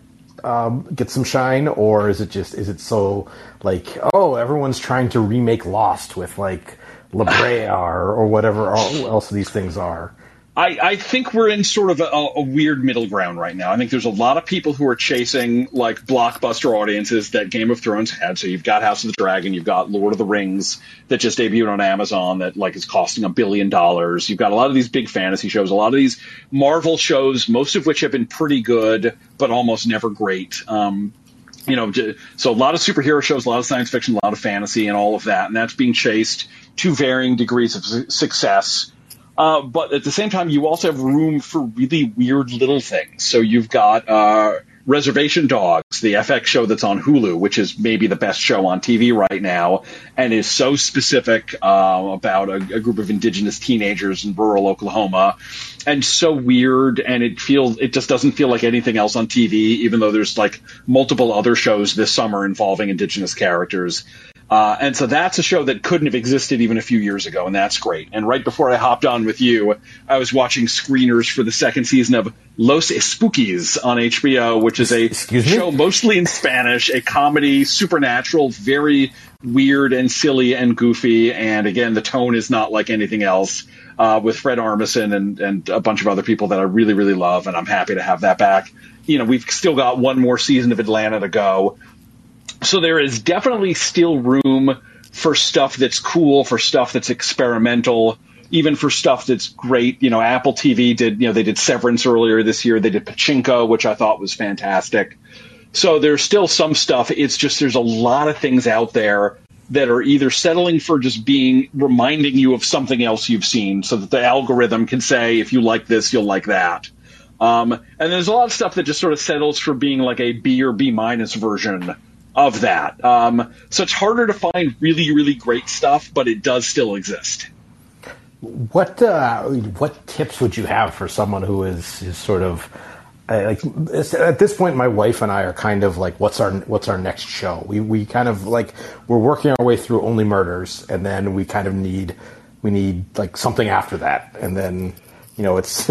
um, get some shine, or is it just is it so like oh everyone's trying to remake Lost with like La Brea or, or whatever else these things are? I, I think we're in sort of a, a, weird middle ground right now. I think there's a lot of people who are chasing like blockbuster audiences that Game of Thrones had. So you've got House of the Dragon, you've got Lord of the Rings that just debuted on Amazon that like is costing a billion dollars. You've got a lot of these big fantasy shows, a lot of these Marvel shows, most of which have been pretty good, but almost never great. Um, you know, so a lot of superhero shows, a lot of science fiction, a lot of fantasy, and all of that, and that's being chased to varying degrees of success uh, but at the same time, you also have room for really weird little things. So you've got uh, Reservation Dogs, the FX show that's on Hulu, which is maybe the best show on TV right now, and is so specific uh, about a, a, group of indigenous teenagers in rural Oklahoma, and so weird, and it feels it just doesn't feel like anything else on TV, even though there's like multiple other shows this summer involving indigenous characters. Uh, and so that's a show that couldn't have existed even a few years ago, and that's great. And right before I hopped on with you, I was watching screeners for the second season of Los Espookys on HBO, which is a show mostly in Spanish, a comedy, supernatural, very weird and silly and goofy. And again, the tone is not like anything else. Uh, with Fred Armisen and, and a bunch of other people that I really, really love, and I'm happy to have that back. You know, we've still got one more season of Atlanta to go. So there is definitely still room for stuff that's cool, for stuff that's experimental, even for stuff that's great. You know, Apple TV did, you know, they did Severance earlier this year. They did Pachinko, which I thought was fantastic. So there's still some stuff. It's just there's a lot of things out there that are either settling for just being reminding you of something else you've seen so that the algorithm can say, if you like this, you'll like that. Um, and there's a lot of stuff that just sort of settles for being like a B or B minus version of that. Um, so it's harder to find really, really great stuff, but it does still exist. What uh, what tips would you have for someone who is, is sort of uh, like at this point, my wife and I are kind of like, what's our what's our next show? We we kind of like we're working our way through Only Murders, and then we kind of need we need like something after that, and then you know, it's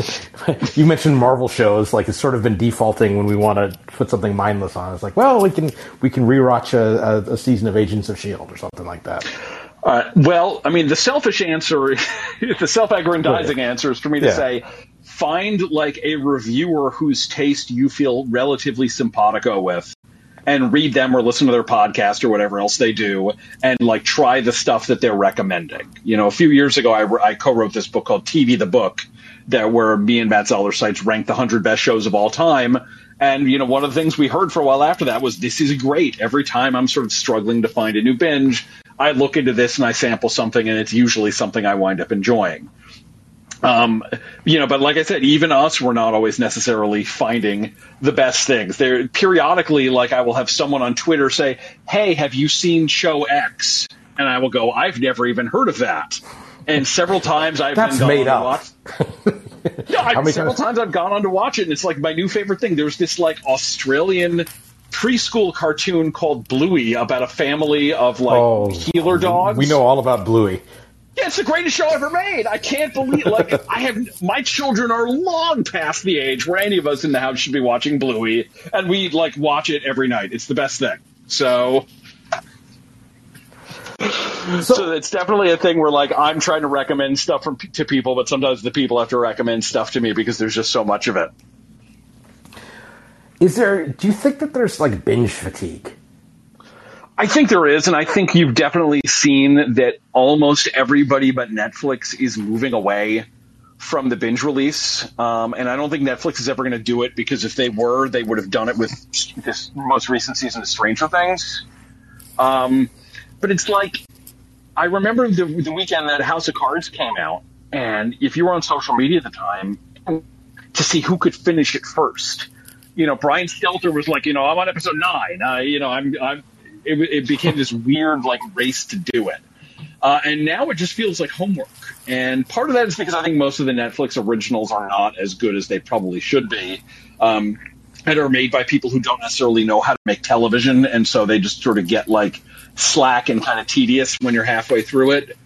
(laughs) you mentioned Marvel shows, like it's sort of been defaulting when we want to put something mindless on. It's like, well, we can we can rewatch a, a, a season of Agents of Shield or something like that. Uh, well, I mean, the selfish answer, (laughs) the self-aggrandizing right. answer is for me to yeah. say, find like a reviewer whose taste you feel relatively simpatico with, and read them or listen to their podcast or whatever else they do, and like try the stuff that they're recommending. You know, a few years ago, I, I co-wrote this book called TV the Book that where me and Matt Zoller Seitz ranked the 100 best shows of all time. And, you know, one of the things we heard for a while after that was this is great. Every time I'm sort of struggling to find a new binge, I look into this and I sample something, and it's usually something I wind up enjoying. Um, you know, but like I said, even us, we're not always necessarily finding the best things. There periodically, like I will have someone on Twitter say, "Hey, have you seen Show X?" And I will go, "I've never even heard of that." And several times I've That's been made up. (laughs) yeah, many several times? times I've gone on to watch it, and it's like my new favorite thing. There's this like Australian preschool cartoon called Bluey about a family of like oh, heeler dogs. We know all about Bluey. Yeah, it's the greatest show ever made. I can't believe like (laughs) I have my children are long past the age where any of us in the house should be watching Bluey, and we like watch it every night. It's the best thing. So so, so, it's definitely a thing where like I'm trying to recommend stuff from, to people, but sometimes the people have to recommend stuff to me because there's just so much of it. Is there? Do you think that there's like binge fatigue? I think there is, and I think you've definitely seen that almost everybody but Netflix is moving away from the binge release. Um, and I don't think Netflix is ever going to do it because if they were, they would have done it with this most recent season of Stranger Things. Um, but it's like I remember the, the weekend that House of Cards came out, and if you were on social media at the time, to see who could finish it first. You know, Brian Stelter was like, you know, I'm on episode nine. Uh, you know, I'm, I'm it, it became this weird like race to do it. Uh, and now it just feels like homework. And part of that is because I think most of the Netflix originals are not as good as they probably should be. Um, and are made by people who don't necessarily know how to make television. And so they just sort of get like slack and kind of tedious when you're halfway through it.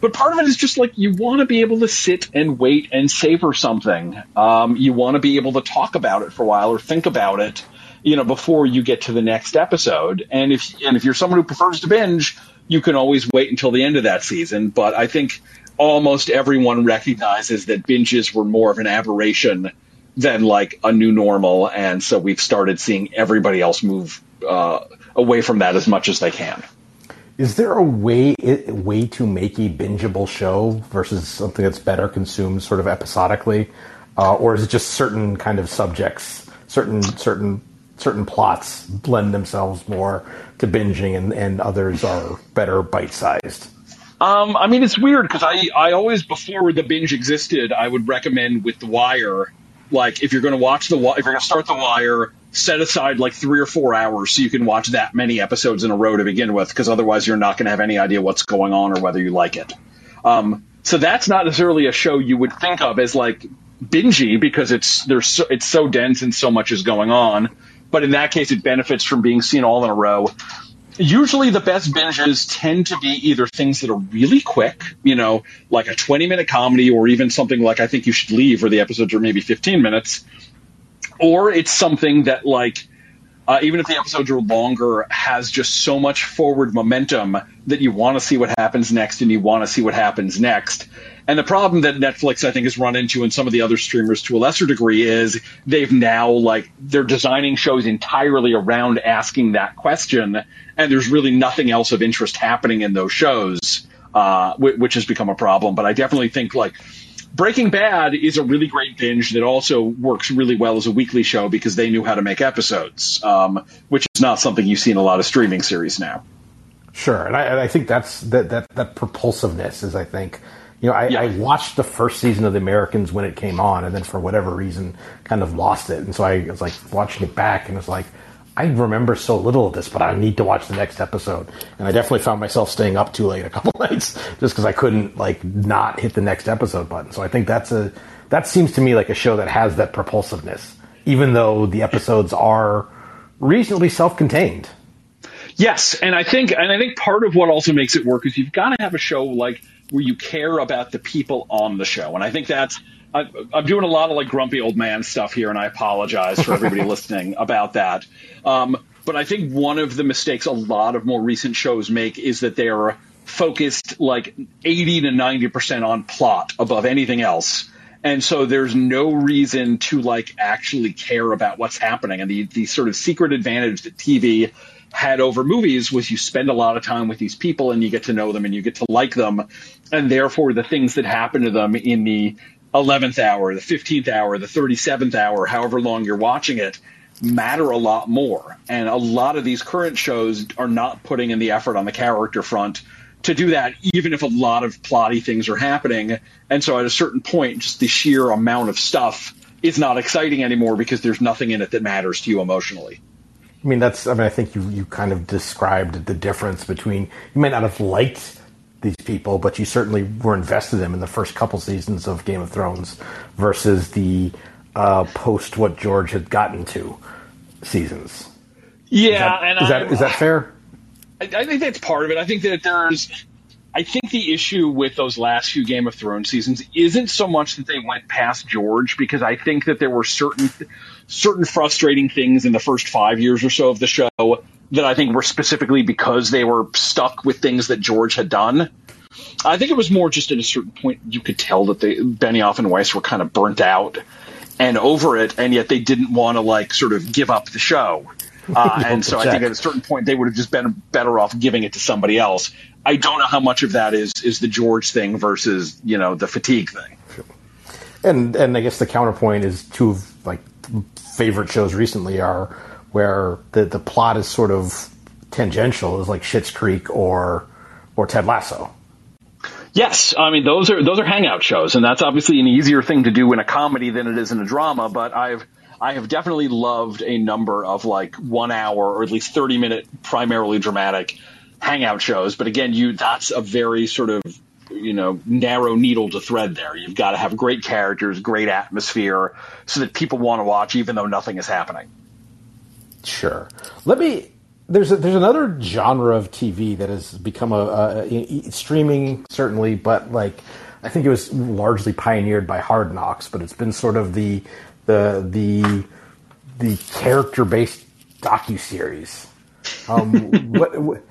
But part of it is just like you want to be able to sit and wait and savor something. Um, you want to be able to talk about it for a while or think about it you know, before you get to the next episode. And if and if you're someone who prefers to binge, you can always wait until the end of that season. But I think almost everyone recognizes that binges were more of an aberration than like a new normal, and so we've started seeing everybody else move uh, away from that as much as they can. Is there a way a way to make a bingeable show versus something that's better consumed sort of episodically, uh, or is it just certain kind of subjects, certain certain certain plots lend themselves more to binging and, and others are better bite sized? Um, I mean, it's weird because I, I always, before the binge existed, I would recommend with The Wire, like, if you're going to watch The if you're going to start The Wire, set aside like three or four hours so you can watch that many episodes in a row to begin with, because otherwise you're not going to have any idea what's going on or whether you like it. Um, so that's not necessarily a show you would think of as like bingy because it's there's so, it's so dense and so much is going on but in that case, it benefits from being seen all in a row. Usually, the best binges tend to be either things that are really quick, you know, like a 20 minute comedy, or even something like I Think You Should Leave, where the episodes are maybe 15 minutes, or it's something that, like, uh, even if the episodes are longer, has just so much forward momentum that you want to see what happens next and you want to see what happens next. And the problem that Netflix, I think, has run into and some of the other streamers to a lesser degree is they've now, like, they're designing shows entirely around asking that question. And there's really nothing else of interest happening in those shows, uh, which has become a problem. But I definitely think, like, Breaking Bad is a really great binge that also works really well as a weekly show because they knew how to make episodes, um, which is not something you see in a lot of streaming series now. Sure, and I, and I think that's that, that that propulsiveness is, I think, you know, I, yeah. I, watched the first season of The Americans when it came on, and then for whatever reason, kind of lost it. And so I was like watching it back, and it's like, I remember so little of this, but I need to watch the next episode. And I definitely found myself staying up too late a couple (laughs) nights just because I couldn't like not hit the next episode button. So I think that's a that seems to me like a show that has that propulsiveness, even though the episodes are reasonably self-contained. Yes, and I think and I think part of what also makes it work is you've got to have a show like where you care about the people on the show. And I think that's, I, am doing a lot of like grumpy old man stuff here, and I apologize for everybody (laughs) listening about that. Um, but I think one of the mistakes a lot of more recent shows make is that they're focused like 80 to 90% on plot above anything else. And so there's no reason to like actually care about what's happening. And the, the sort of secret advantage that TV had over movies was you spend a lot of time with these people and you get to know them and you get to like them. And therefore, the things that happen to them in the 11th hour, the 15th hour, the 37th hour, however long you're watching it, matter a lot more. And a lot of these current shows are not putting in the effort on the character front to do that, even if a lot of plotty things are happening. And so at a certain point, just the sheer amount of stuff is not exciting anymore because there's nothing in it that matters to you emotionally. I mean, that's. I mean, I think you you kind of described the difference between you might not have liked these people, but you certainly were invested in them in the first couple seasons of Game of Thrones versus the uh, post what George had gotten to seasons. Yeah, is that, and is that, is that fair? I, I think that's part of it. I think that there's I think the issue with those last few Game of Thrones seasons isn't so much that they went past George because I think that there were certain certain frustrating things in the first 5 years or so of the show that I think were specifically because they were stuck with things that George had done. I think it was more just at a certain point you could tell that they Benioff and Weiss were kind of burnt out and over it and yet they didn't want to like sort of give up the show. Uh, (laughs) and so I think at a certain point they would have just been better off giving it to somebody else. I don't know how much of that is is the George thing versus you know the fatigue thing. And and I guess the counterpoint is two of like favorite shows recently are where the the plot is sort of tangential, is like Schitt's Creek or or Ted Lasso. Yes, I mean those are those are hangout shows, and that's obviously an easier thing to do in a comedy than it is in a drama. But I've I have definitely loved a number of like one hour or at least thirty minute, primarily dramatic hangout shows. But again, you that's a very sort of you know narrow needle to thread there. You've got to have great characters, great atmosphere, so that people want to watch even though nothing is happening. Sure. Let me. There's a, there's another genre of TV that has become a, a, a streaming certainly, but like I think it was largely pioneered by Hard Knocks, but it's been sort of the the the the character based docu series. Um, (laughs) what, what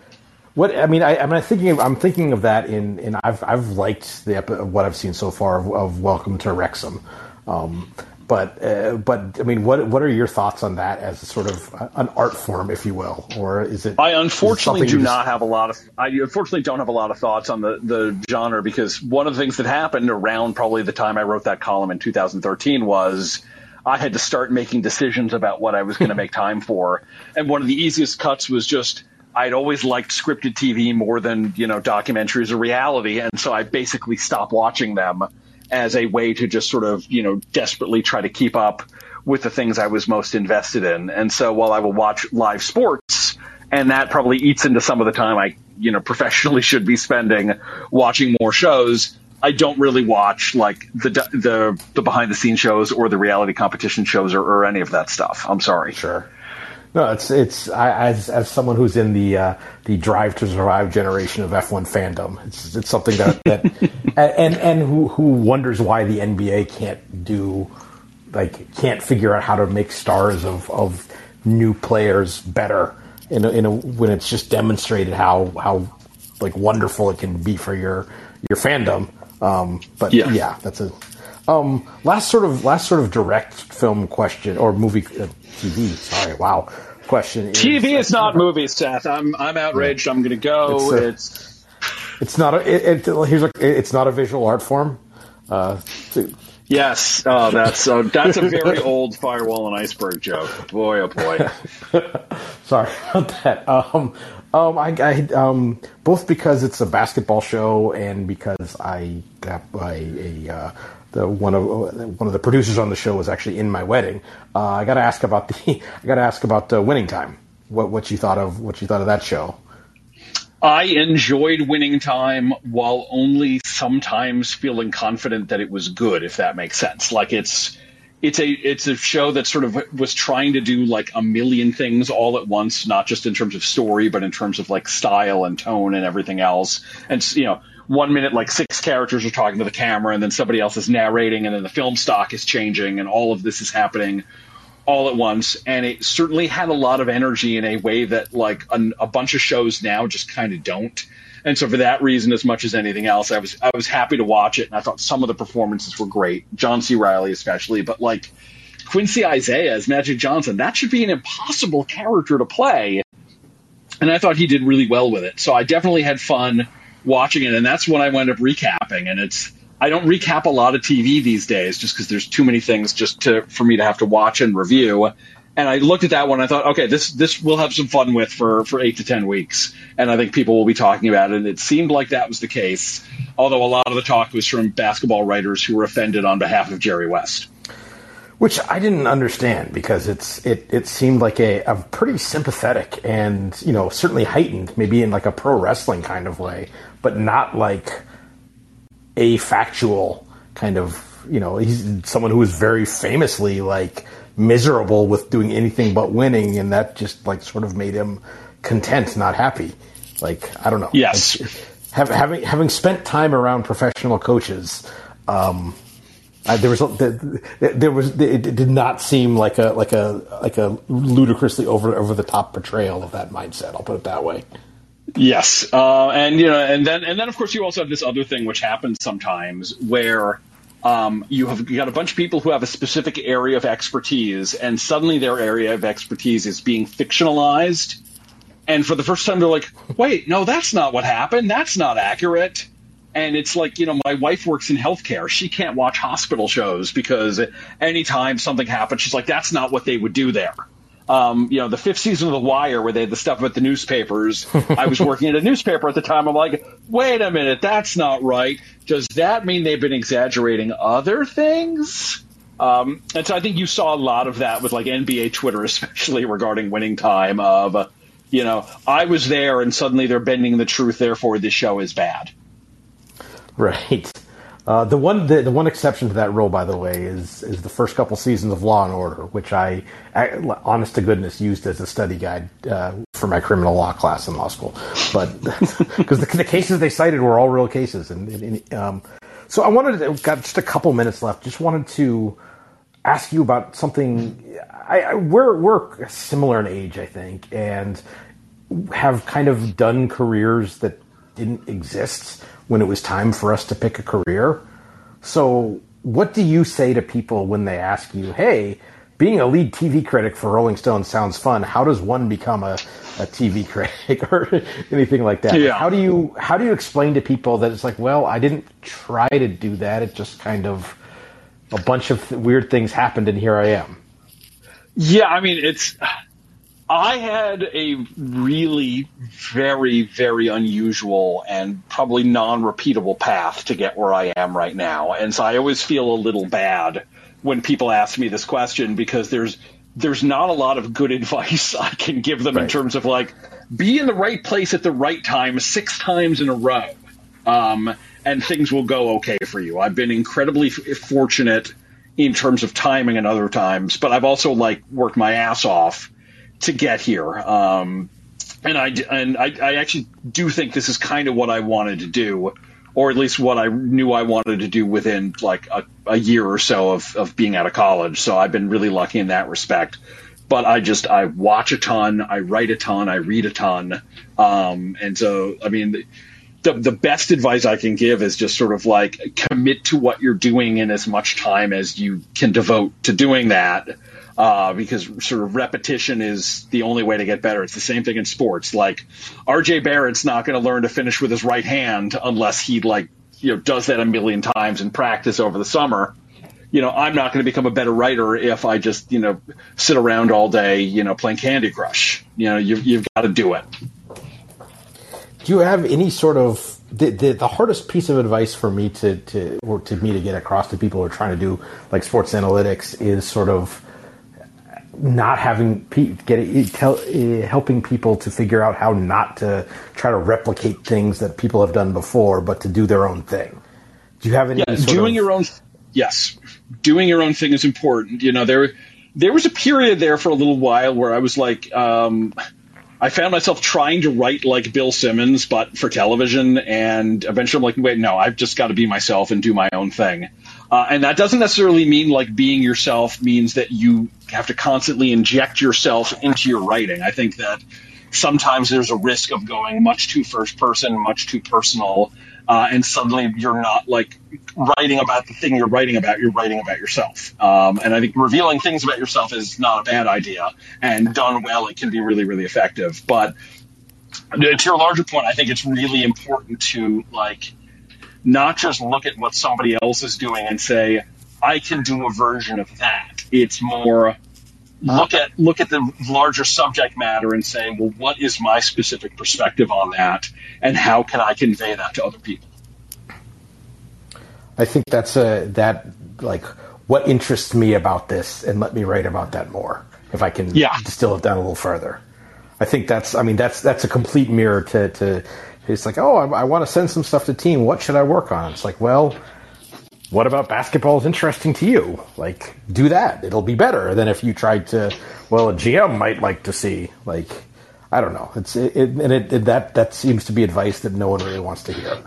what I mean, I, am thinking of, I'm thinking of that in, in I've I've liked the what I've seen so far of, of Welcome to Wrexham, um, but uh, but I mean, what what are your thoughts on that as sort of an art form, if you will, or is it? I unfortunately do just... not have a lot of. I unfortunately don't have a lot of thoughts on the the genre because one of the things that happened around probably the time I wrote that column in 2013 was. I had to start making decisions about what I was going (laughs) to make time for, and one of the easiest cuts was just I'd always liked scripted TV more than, you know, documentaries or reality. And so I basically stopped watching them as a way to just sort of, you know, desperately try to keep up with the things I was most invested in. And so while I will watch live sports, and that probably eats into some of the time I, you know, professionally (laughs) should be spending watching more shows, I don't really watch like the the the behind the scenes shows or the reality competition shows or, or any of that stuff. I'm sorry. Sure. No, it's it's I, as as someone who's in the uh, the drive to survive generation of F1 fandom, it's it's something that that (laughs) and and who who wonders why the NBA can't do like can't figure out how to make stars of of new players better in a, in a when it's just demonstrated how how like wonderful it can be for your your fandom. Um, but yeah. yeah, that's a um, last sort of last sort of direct film question or movie uh, TV. Sorry, wow. Question. TV is, is not movies, Seth. I'm I'm outraged. Yeah. I'm going to go. It's, a, it's it's not a. It, it, here's a. It's not a visual art form. Uh, yes. Oh, that's uh, that's a very (laughs) old firewall and iceberg joke. Boy, oh boy. (laughs) Sorry about that. Um, um, I, I um, both because it's a basketball show and because I got a, a uh, the one of one of the producers on the show was actually in my wedding. Uh, I got to ask about the (laughs) I got to ask about uh, Winning Time. What what you thought of what you thought of that show? I enjoyed Winning Time while only sometimes feeling confident that it was good, if that makes sense. Like it's it's a it's a show that sort of was trying to do like a million things all at once, not just in terms of story, but in terms of like style and tone and everything else. And you know, one minute like six characters are talking to the camera and then somebody else is narrating and then the film stock is changing and all of this is happening all at once and it certainly had a lot of energy in a way that like a, a bunch of shows now just kind of don't and so for that reason as much as anything else i was i was happy to watch it and i thought some of the performances were great john c Reilly especially but like quincy isaiah as magic johnson that should be an impossible character to play and i thought he did really well with it so i definitely had fun watching it, and that's when I wound up recapping. And it's I don't recap a lot of TV these days just because there's too many things just to for me to have to watch and review. And I looked at that one. I thought, okay, this this we'll have some fun with for for eight to ten weeks, and I think people will be talking about it. And it seemed like that was the case, although a lot of the talk was from basketball writers who were offended on behalf of Jerry West. which I didn't understand because it's it it seemed like a, a pretty sympathetic and you know certainly heightened, maybe in like a pro wrestling kind of way, but not like a factual kind of you know he's someone who was very famously like miserable with doing anything but winning, and that just like sort of made him content, not happy. Like I don't know. Yes. Have, having having spent time around professional coaches, um, uh, there was there was it did not seem like a like a like a ludicrously over over the top portrayal of that mindset. I'll put it that way. Yes, uh, and you know, and then and then of course you also have this other thing which happens sometimes where um, you have got a bunch of people who have a specific area of expertise, and suddenly their area of expertise is being fictionalized. And for the first time, they're like, "Wait, no, that's not what happened. That's not accurate." And it's like, you know, my wife works in healthcare. She can't watch hospital shows because anytime something happens, she's like, "That's not what they would do there." Um, you know, the fifth season of The Wire, where they had the stuff about the newspapers. I was working at a newspaper at the time. I'm like, wait a minute, that's not right. Does that mean they've been exaggerating other things? Um, and so I think you saw a lot of that with like NBA Twitter, (laughs) especially regarding winning time. Of, you know, I was there, and suddenly they're bending the truth. Therefore, this show is bad. Right. Uh, the one the, the one exception to that rule, by the way, is is the first couple seasons of Law and Order, which I, I honest to goodness, used as a study guide uh, for my criminal law class in law school. But (laughs) because the, the, cases they cited were all real cases, and, and um, so I wanted to got just a couple minutes left. Just wanted to ask you about something. I, I we're we're similar in age, I think, and have kind of done careers that didn't exist when it was time for us to pick a career. So, what do you say to people when they ask you, hey, being a lead TV critic for Rolling Stone sounds fun. How does one become a, a TV (laughs) critic or anything like that? Yeah. How do you how do you explain to people that it's like, well, I didn't try to do that. It just kind of a bunch of weird things happened, and here I am. Yeah, I mean, it's I had a really very, very unusual and probably non repeatable path to get where I am right now. And so I always feel a little bad when people ask me this question because there's there's not a lot of good (laughs) advice I can give them right. in terms of like be in the right place at the right time six times in a row, um, and things will go okay for you. I've been incredibly f- fortunate in terms of timing and other times, but I've also like worked my ass off to get here. Um, and I and I, I actually do think this is kind of what I wanted to do, or at least what I knew I wanted to do within like a, a year or so of, of being out of college. So I've been really lucky in that respect. But I just I watch a ton, I write a ton, I read a ton, um, and so I mean. The, the best advice I can give is just sort of like commit to what you're doing in as much time as you can devote to doing that uh, because sort of repetition is the only way to get better. It's the same thing in sports. Like RJ Barrett's not going to learn to finish with his right hand unless he like you know does that a million times in practice over the summer. You know, I'm not going to become a better writer if I just you know sit around all day you know playing Candy Crush. You know, you've you've got to do it. Do you have any sort of the, the, the, hardest piece of advice for me to, to or to me to get across to people who are trying to do like sports analytics is sort of not having getting tell, uh, helping people to figure out how not to try to replicate things that people have done before, but to do their own thing. Do you have any? Yeah, doing of... your own. Yes, doing your own thing is important. You know, there there was a period there for a little while where I was like. Um, I found myself trying to write like Bill Simmons, but for television, and eventually I'm like, wait, no, I've just got to be myself and do my own thing. Uh, and that doesn't necessarily mean like being yourself means that you have to constantly inject yourself into your writing. I think that sometimes there's a risk of going much too first person, much too personal, uh, and suddenly you're not like writing about the thing you're writing about. You're writing about yourself. Um, and I think revealing things about yourself is not a bad idea, and done well, it can be really, really effective. But to your larger point, I think it's really important to like not just look at what somebody else is doing and say, I can do a version of that. It's more look at look at the larger subject matter and say, well, what is my specific perspective on that, and how can I convey that to other people? I think that's a that like what interests me about this and let me write about that more if I can Yeah. distill it down a little further. I think that's I mean that's that's a complete mirror to to it's like oh I, I want to send some stuff to team what should I work on it's like well what about basketball is interesting to you like do that it'll be better than if you tried to well a GM might like to see like I don't know it's it, it and it, it that that seems to be advice that no one really wants to hear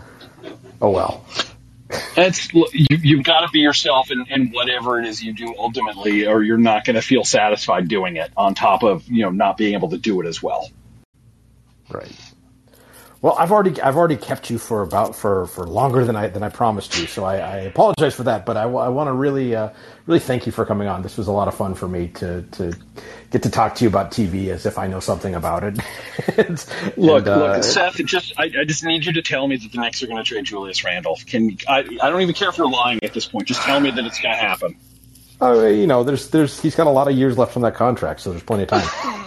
oh well It's you, you've got to be yourself in, in whatever it is you do ultimately, or you're not going to feel satisfied doing it. On top of you know not being able to do it as well. Right. Well, I've already I've already kept you for about for, for longer than I than I promised you, so I, I apologize for that. But I, want to really uh, really thank you for coming on. This was a lot of fun for me to to get to talk to you about TV as if I know something about it. and, (laughs) Look, and, uh, look, Seth. Just I, I just need you to tell me that the Knicks are going to trade Julius Randle. Can I? I don't even care if you're lying at this point. Just tell me that it's going to happen. uh, you know, there's there's he's got a lot of years left on that contract, so there's plenty of time. (laughs)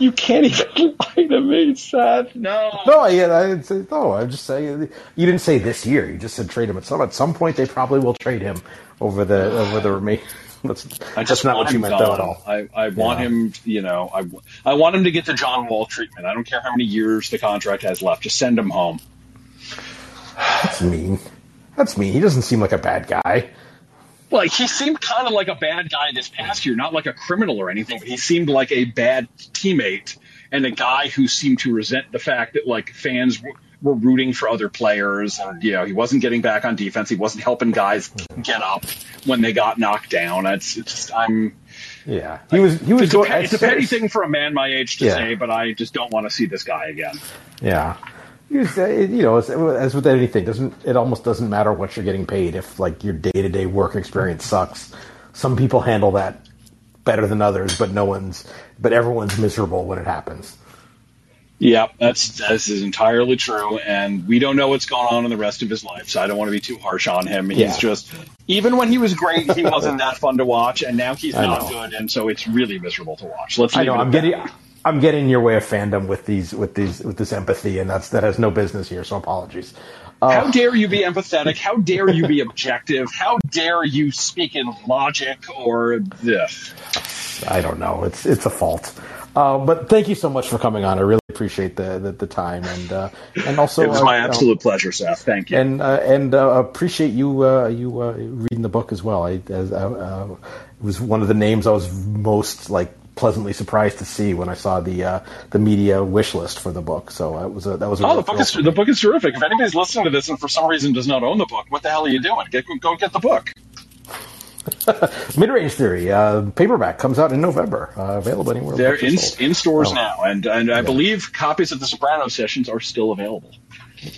You can't even (laughs) lie to me, Seth. No. no, I, I didn't say, no. I'm just saying you didn't say this year. You just said trade him at some at some point. They probably will trade him over the over the remaining. (laughs) That's, I that's just not what you meant though at all. I, I want Yeah. him, you know, I, I want him to get the John Wall treatment. I don't care how many years the contract has left. Just send him home. That's mean. That's mean. He doesn't seem like a bad guy. Well, he seemed kind of like a bad guy this past year, not like a criminal or anything, but he seemed like a bad teammate and a guy who seemed to resent the fact that like fans w- were rooting for other players, and you know he wasn't getting back on defense. He wasn't helping guys get up when they got knocked down. It's, it's just I'm. Yeah, he was. He was It's a, going. pe- it's a petty thing for a man my age to Yeah. say, but I just don't want to see this guy again. Yeah, you know, as, with anything, doesn't it almost doesn't matter what you're getting paid if like your day to day work experience sucks. Some people handle that better than others, but no one's. But everyone's miserable when it happens. Yeah, that's this is entirely true, and we don't know what's going on in the rest of his life, so I don't want to be too harsh on him. He's Yeah. just even when he was great, he wasn't (laughs) that fun to watch, and now he's I not know. good, and so it's really miserable to watch. Let's. I know. I'm that. I'm getting your way of fandom with these with these with this empathy, and that's that has no business here. So apologies. How dare you be empathetic? How dare you be objective? How dare you speak in logic or this? I don't know. It's it's a fault. Uh, but thank you so much for coming on. I really appreciate the the, the time and uh, and also It was uh, my you know, absolute pleasure, Seth. Thank you. and uh, and uh, appreciate you uh, you uh, reading the book as well. I as, uh, uh, it was one of the names I was most like pleasantly surprised to see when I saw the uh, the media wish list for the book. So uh, it was a, that was a Oh, the book is the book is terrific. If anybody's listening to this and for some reason does not own the book, what the hell are you doing? Get, go get the book. (laughs) Mid Range Theory uh, paperback comes out in November. Uh, available anywhere. They're in in stores Oh. now, and and I believe copies of the Soprano sessions are still available.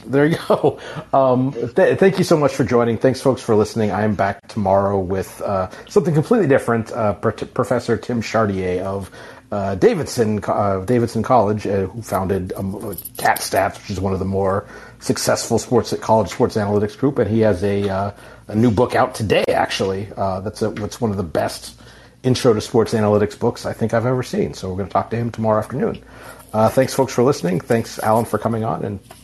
There you go. Um, th- thank you so much for joining. Thanks, folks, for listening. I am back tomorrow with uh, something completely different. Uh, Pro- Professor Tim Chartier of uh, Davidson uh, Davidson College, uh, who founded um, Cat Stats, which is one of the more successful sports at college sports analytics group, and he has a uh, a new book out today. Actually, that's a, what's one of the best intro to sports analytics books I think I've ever seen. So we're going to talk to him tomorrow afternoon. Thanks, folks, for listening. Thanks, Alan, for coming on, and